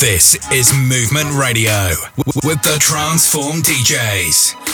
This is Movement Radio with the Transform DJs.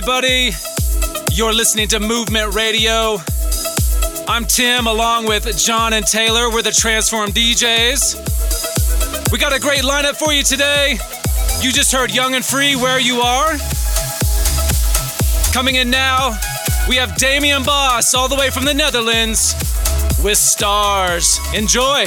everybody. You're listening to Movement Radio. I'm Tim, along with John and Taylor. We're the Transform DJs. We got a great lineup for you today. You just heard Young and Free, Where You Are. Coming in now, we have Damion Bos, all the way from the Netherlands, with Stars. Enjoy.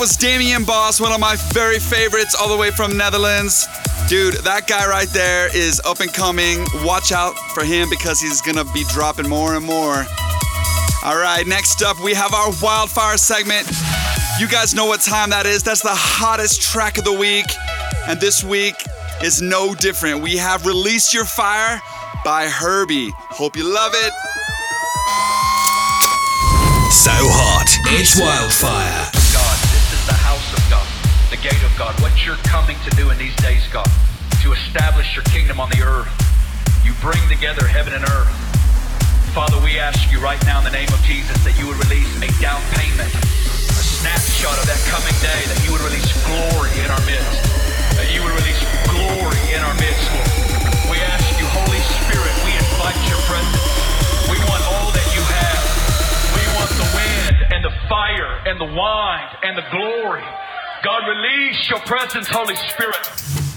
Was Damion Bos, one of my very favorites, all the way from Netherlands. Dude, that guy right there is up and coming. Watch out for him because he's gonna be dropping more and more. All right, next up, we have our wildfire segment. You guys know what time that is. That's the hottest track of the week. And this week is no different. We have Release Your Fire by Herbie. Hope you love it. So hot, it's wildfire. You're coming to do in these days, God, to establish your kingdom on the earth. You bring together heaven and earth. Father, we ask you right now in the name of Jesus that you would release a down payment, a snapshot of that coming day, that you would release glory in our midst, that you would release glory in our midst. We ask you, Holy Spirit, we invite your presence. We want all that you have. We want the wind and the fire and the wine and the glory. God, release your presence, Holy Spirit.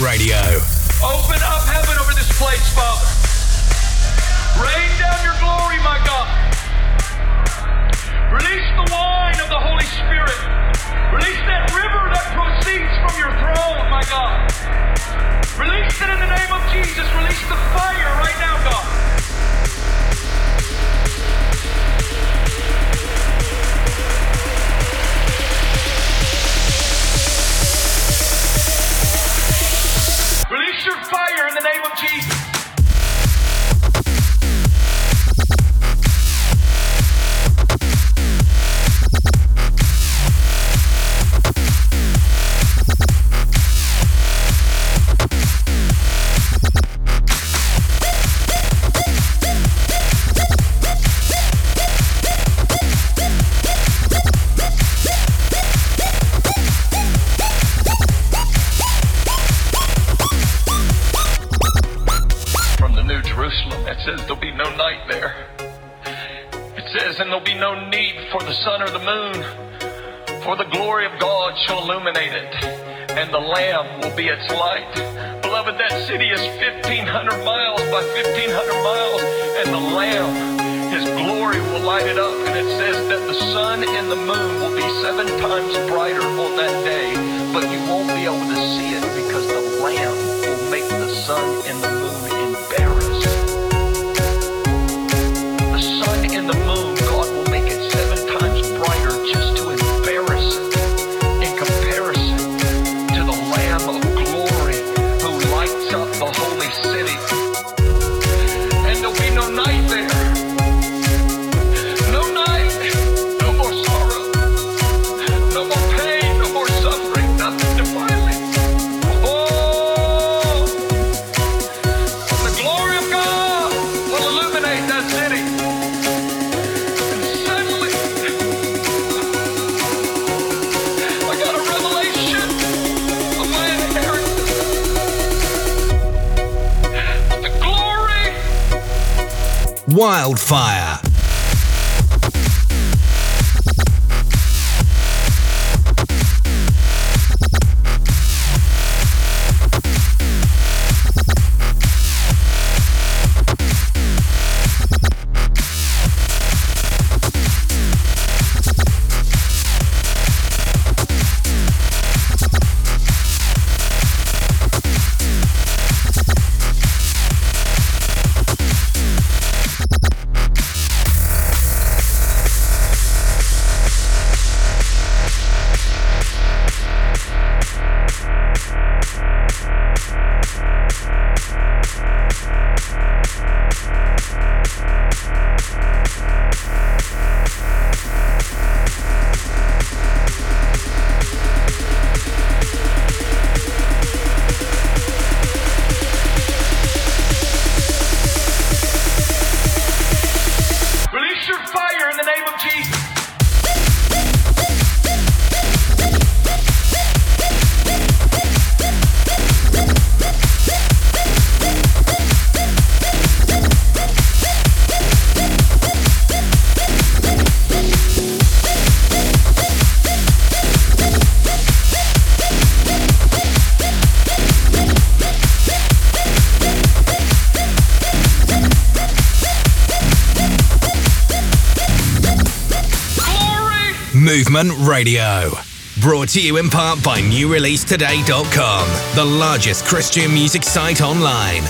Radio. Jerusalem that says there'll be no night there. It says, and there'll be no need for the sun or the moon, for the glory of God shall illuminate it, and the Lamb will be its light. Beloved, that city is 1,500 miles by 1,500 miles, and the Lamb, His glory will light it up. And it says that the sun and the moon will be seven times brighter on that day, but you won't be able to Wildfire. Movement Radio. Brought to you in part by NewReleaseToday.com, the largest Christian music site online.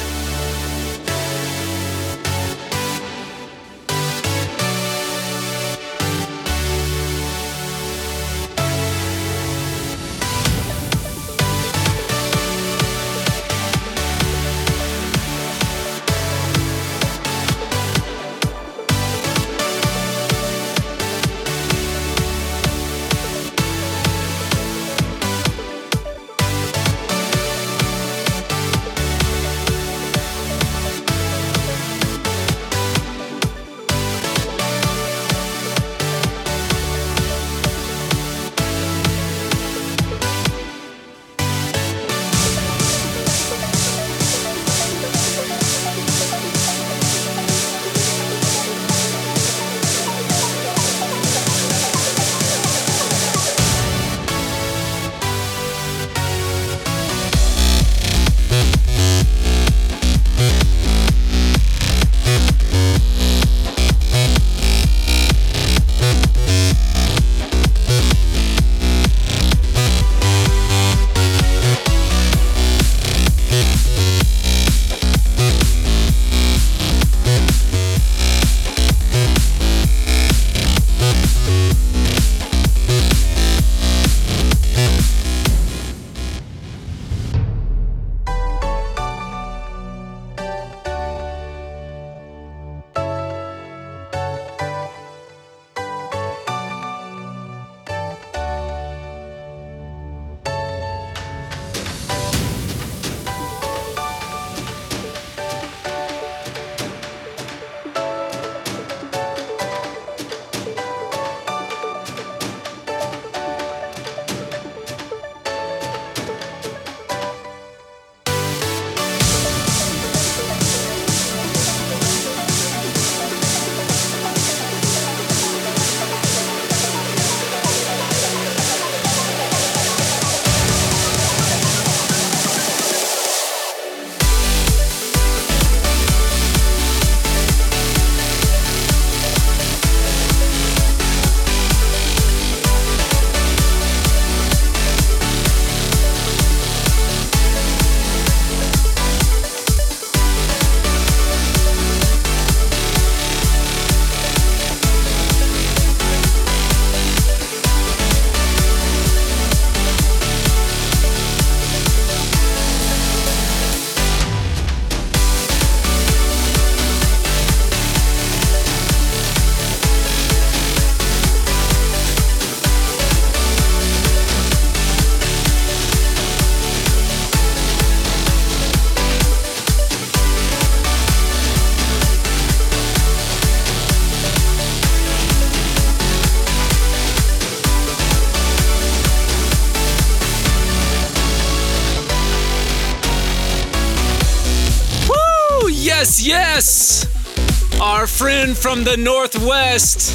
From the Northwest,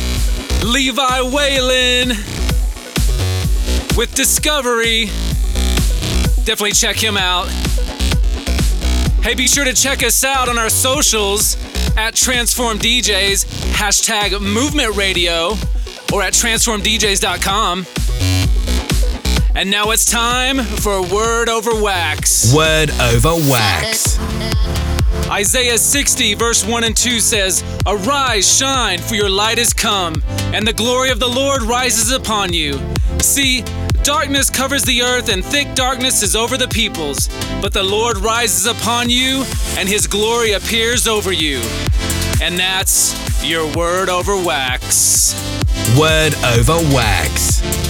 Levi Whalen, with Discovery. Definitely check him out. Hey, be sure to check us out on our socials at Transform DJs, hashtag Movement Radio, or at transformdjs.com. And now it's time for Word Over Wax. Word Over Wax. Isaiah 60, verse 1 and 2 says, Arise, shine, for your light is come, and the glory of the Lord rises upon you. See, darkness covers the earth, and thick darkness is over the peoples. But the Lord rises upon you, and his glory appears over you. And that's your word over wax. Word over wax.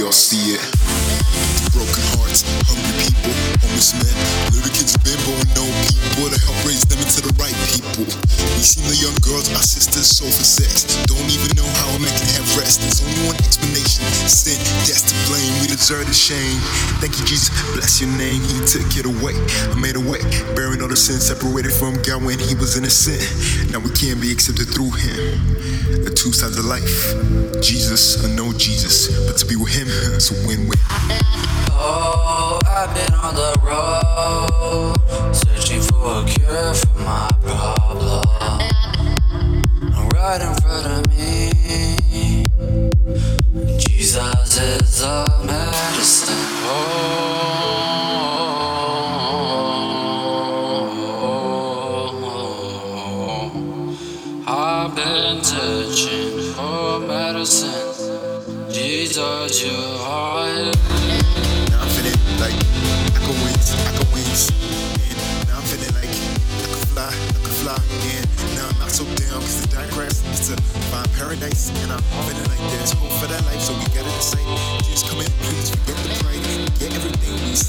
We all see it. Broken hearts, hungry people, homeless men, little kids bimbo and no people to help raise them into the right people. We seen the young girls, our sisters, for sex. Don't even know how a man can have rest. There's only one explanation: sin. That's to blame. We deserve the shame. Thank you, Jesus. Bless your name. He took it away. I made a way, bearing all the sin separated from God when He was innocent. Now we can be accepted through Him. The two sides of life. Jesus, I know Jesus, but to be with Him, it's a win-win. Oh, Oh, I've been on the road, searching for a cure for my problem. Right in front of me,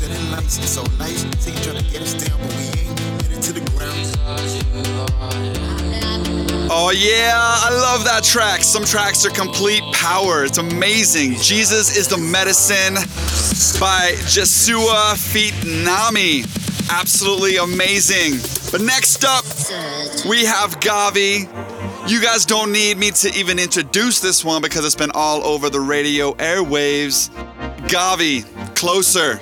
in lights. It's so nice. You get us down, but we ain't. To the ground. Oh, yeah, I love that track. Some tracks are complete power. It's amazing. Jesus is the Medicine by Jaisua Feet Nami. Absolutely amazing. But next up, we have Gawvi. You guys don't need me to even introduce this one because it's been all over the radio airwaves. Gawvi, closer.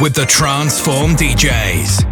With the Transform DJs.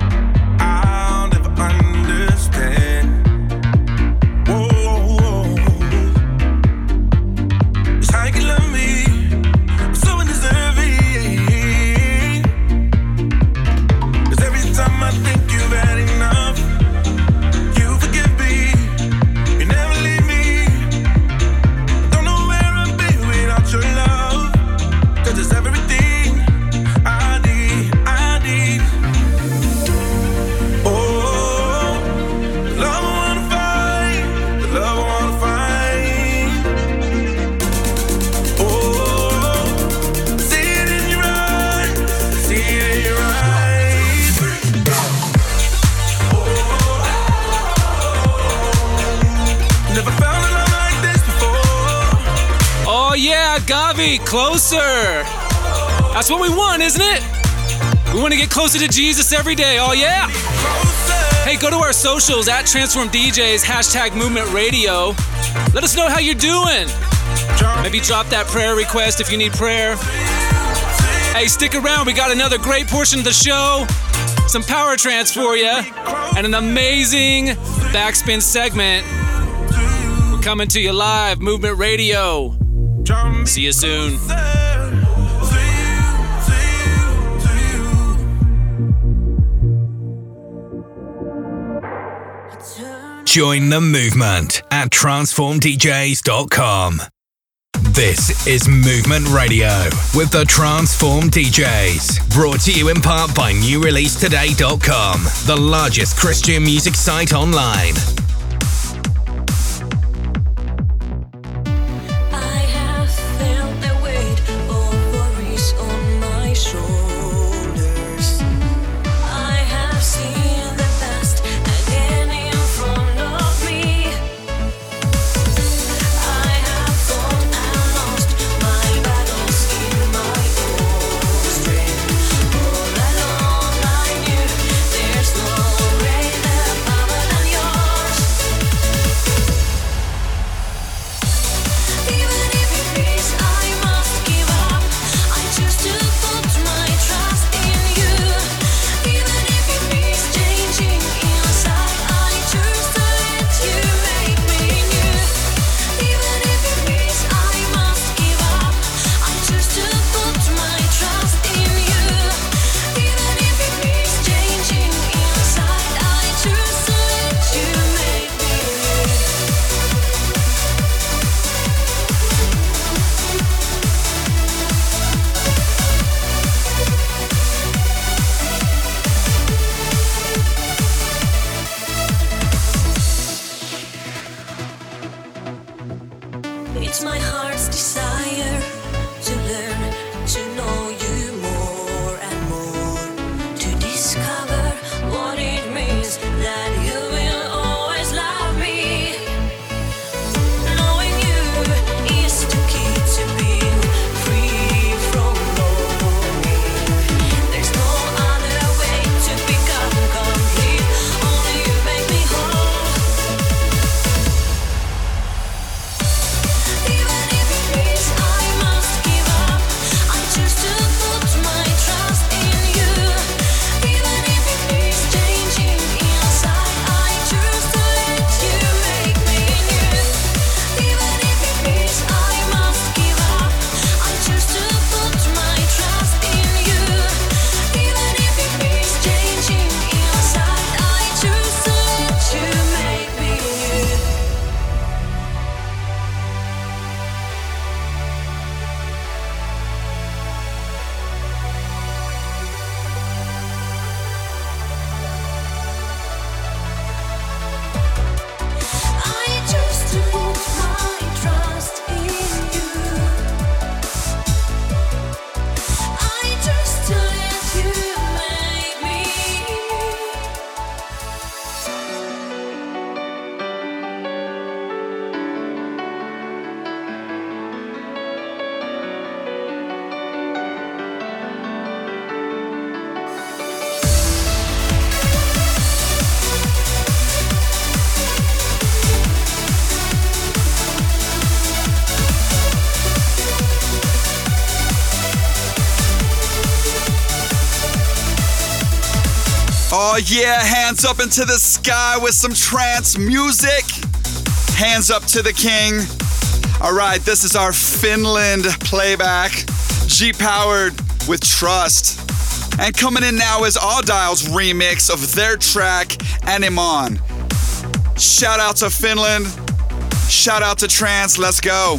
Closer to Jesus every day. Oh, yeah. Hey, go to our socials at Transform DJs, hashtag Movement Radio. Let us know how you're doing. Maybe drop that prayer request if you need prayer. Hey, stick around. We got another great portion of the show, some power trance for you, and an amazing backspin segment. We're coming to you live, Movement Radio. See you soon. Join the movement at transformdjs.com. This is Movement Radio with the Transform DJs. Brought to you in part by NewReleaseToday.com, the largest Christian music site online. Oh, yeah, hands up into the sky with some trance music. Hands up to the king. All right, this is our Finland playback, G powered with trust. And coming in now is Audile's remix of their track, Enemman. Shout out to Finland. Shout out to Trance. Let's go.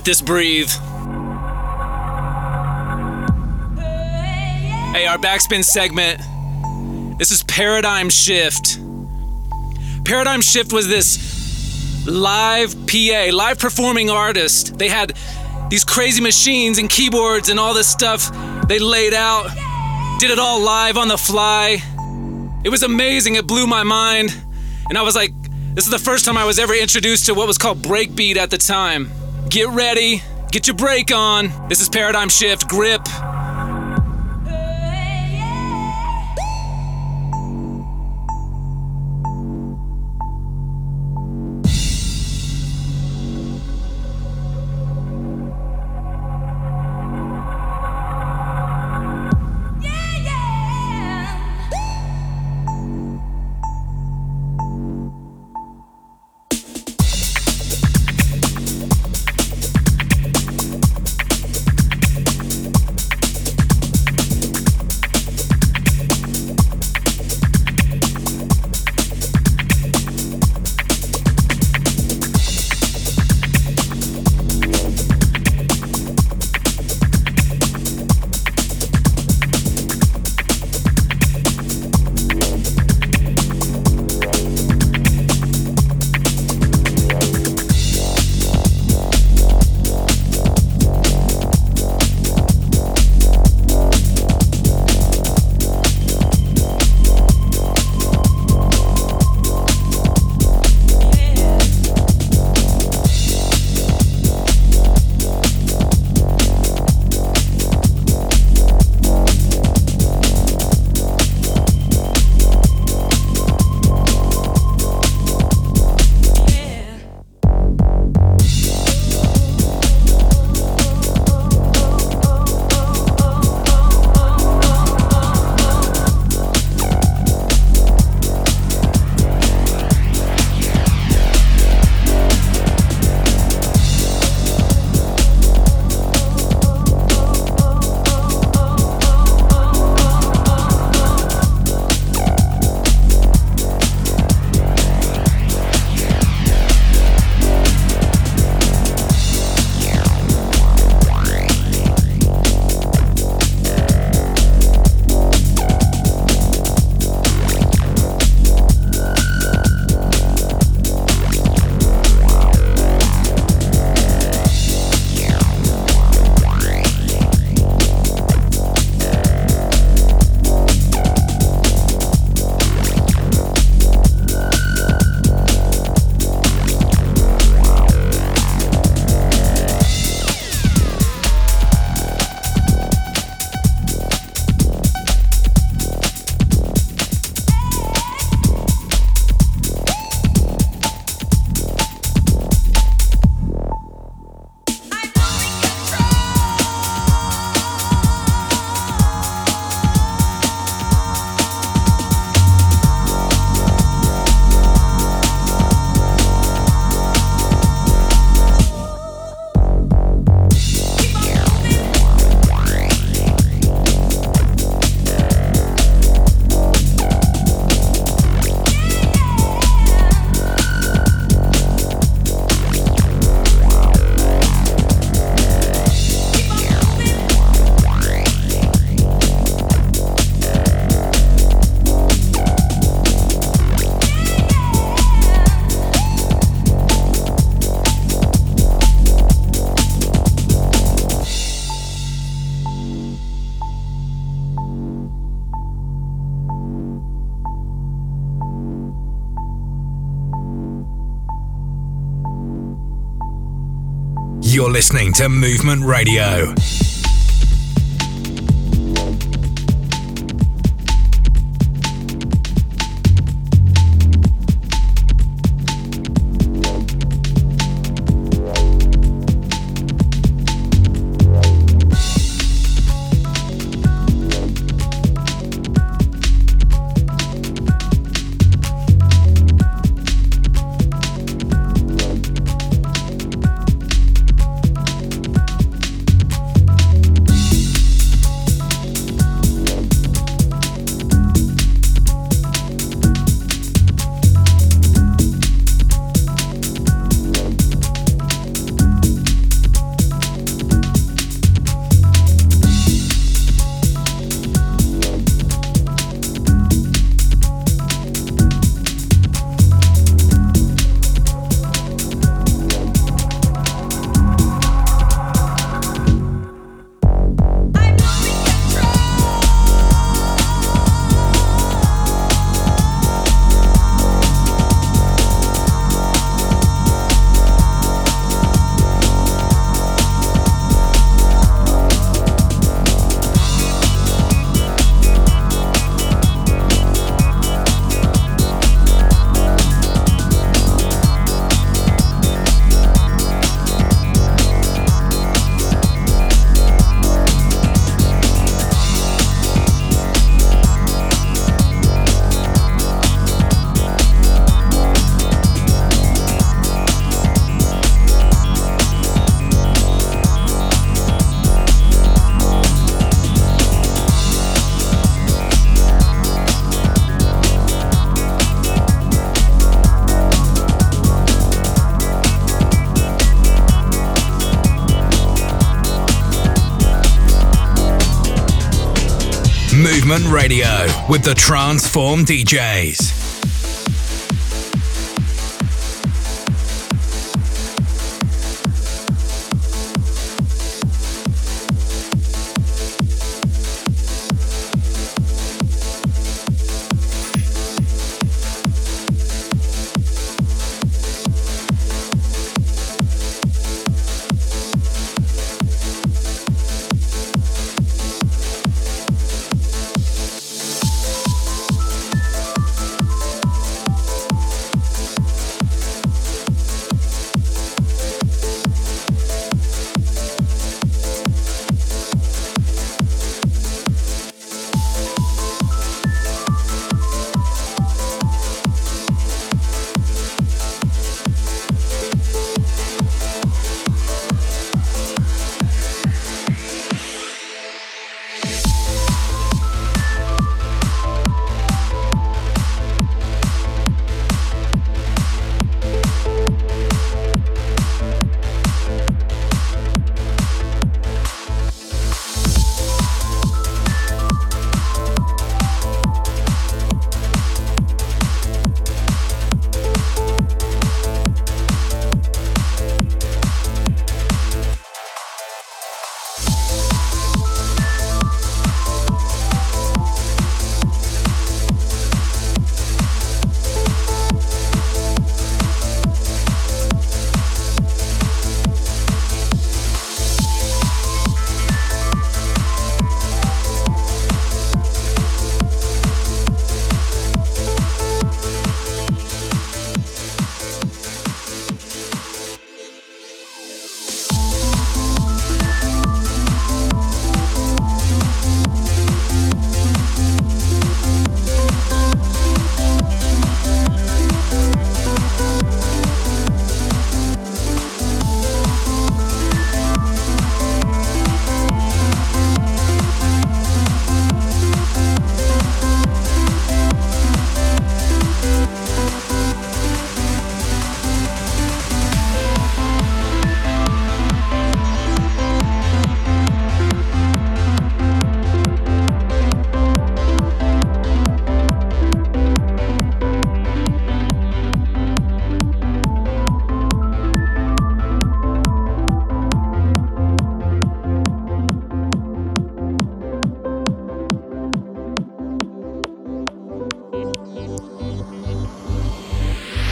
Let this breathe. Hey, our backspin segment. This is Paradigm Shift. Paradigm Shift was this live PA, live performing artist. They had these crazy machines and keyboards and all this stuff they laid out, did it all live on the fly. It was amazing, it blew my mind. And I was like, this is the first time I was ever introduced to what was called breakbeat at the time. Get ready, get your brake on. This is Paradigm Shift, grip. Listening to Movement Radio. Radio with the Transform DJs.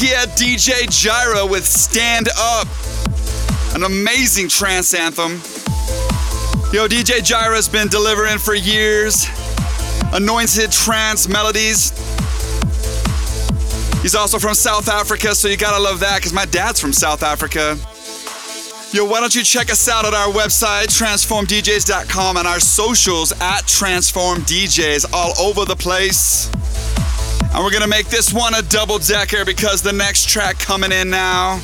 yeah, DJ Jireh with Stand Up. An amazing trance anthem. Yo, DJ Jireh's been delivering for years. Anointed trance melodies. He's also from South Africa, so you gotta love that because my dad's from South Africa. Yo, why don't you check us out at our website, transformdjs.com, and our socials at transformdjs all over the place. And we're gonna make this one a double decker because the next track coming in now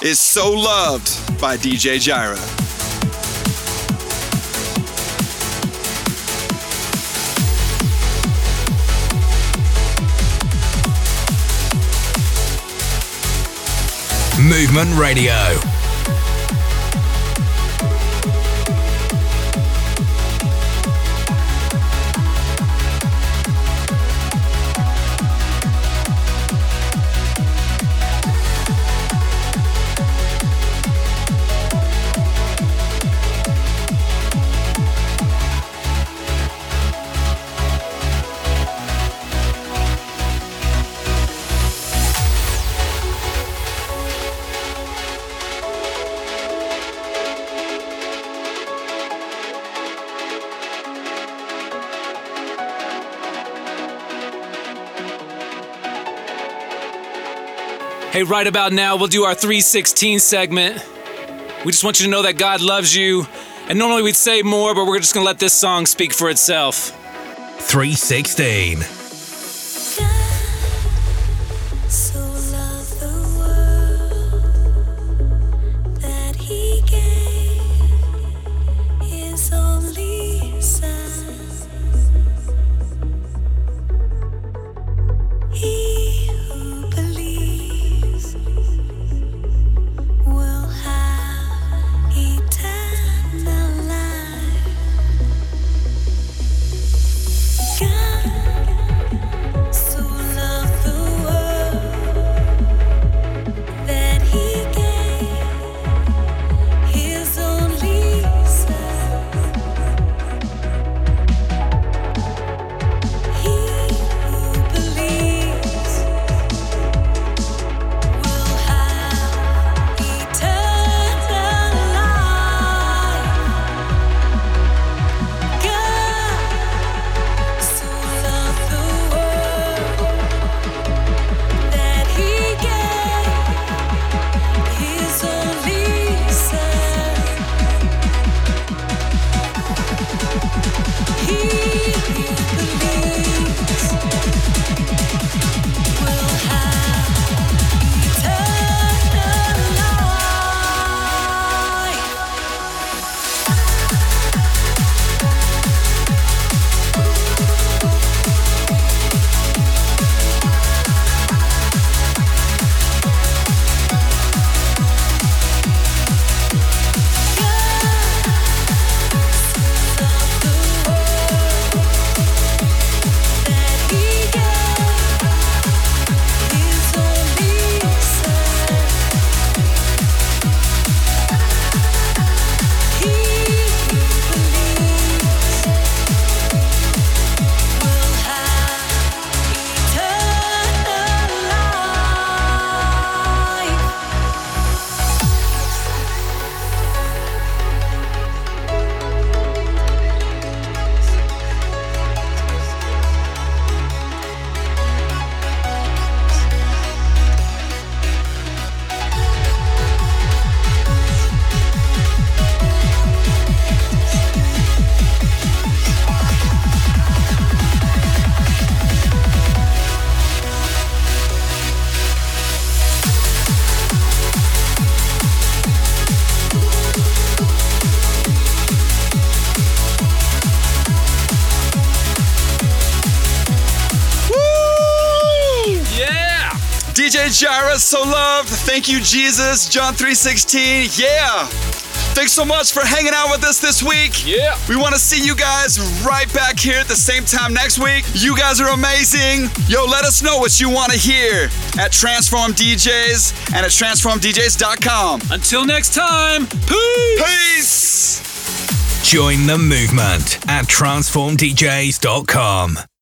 is So Loved by DJ Jireh. Movement Radio. Hey, right about now, we'll do our 316 segment. We just want you to know that God loves you. And normally we'd say more, but we're just gonna let this song speak for itself. 316. Thank you, Jesus. John 3:16. Yeah. Thanks so much for hanging out with us this week. Yeah. We want to see you guys right back here at the same time next week. You guys are amazing. Yo, let us know what you want to hear at Transform DJs and at transformdjs.com. Until next time, peace! Peace. Join the movement at transformdjs.com.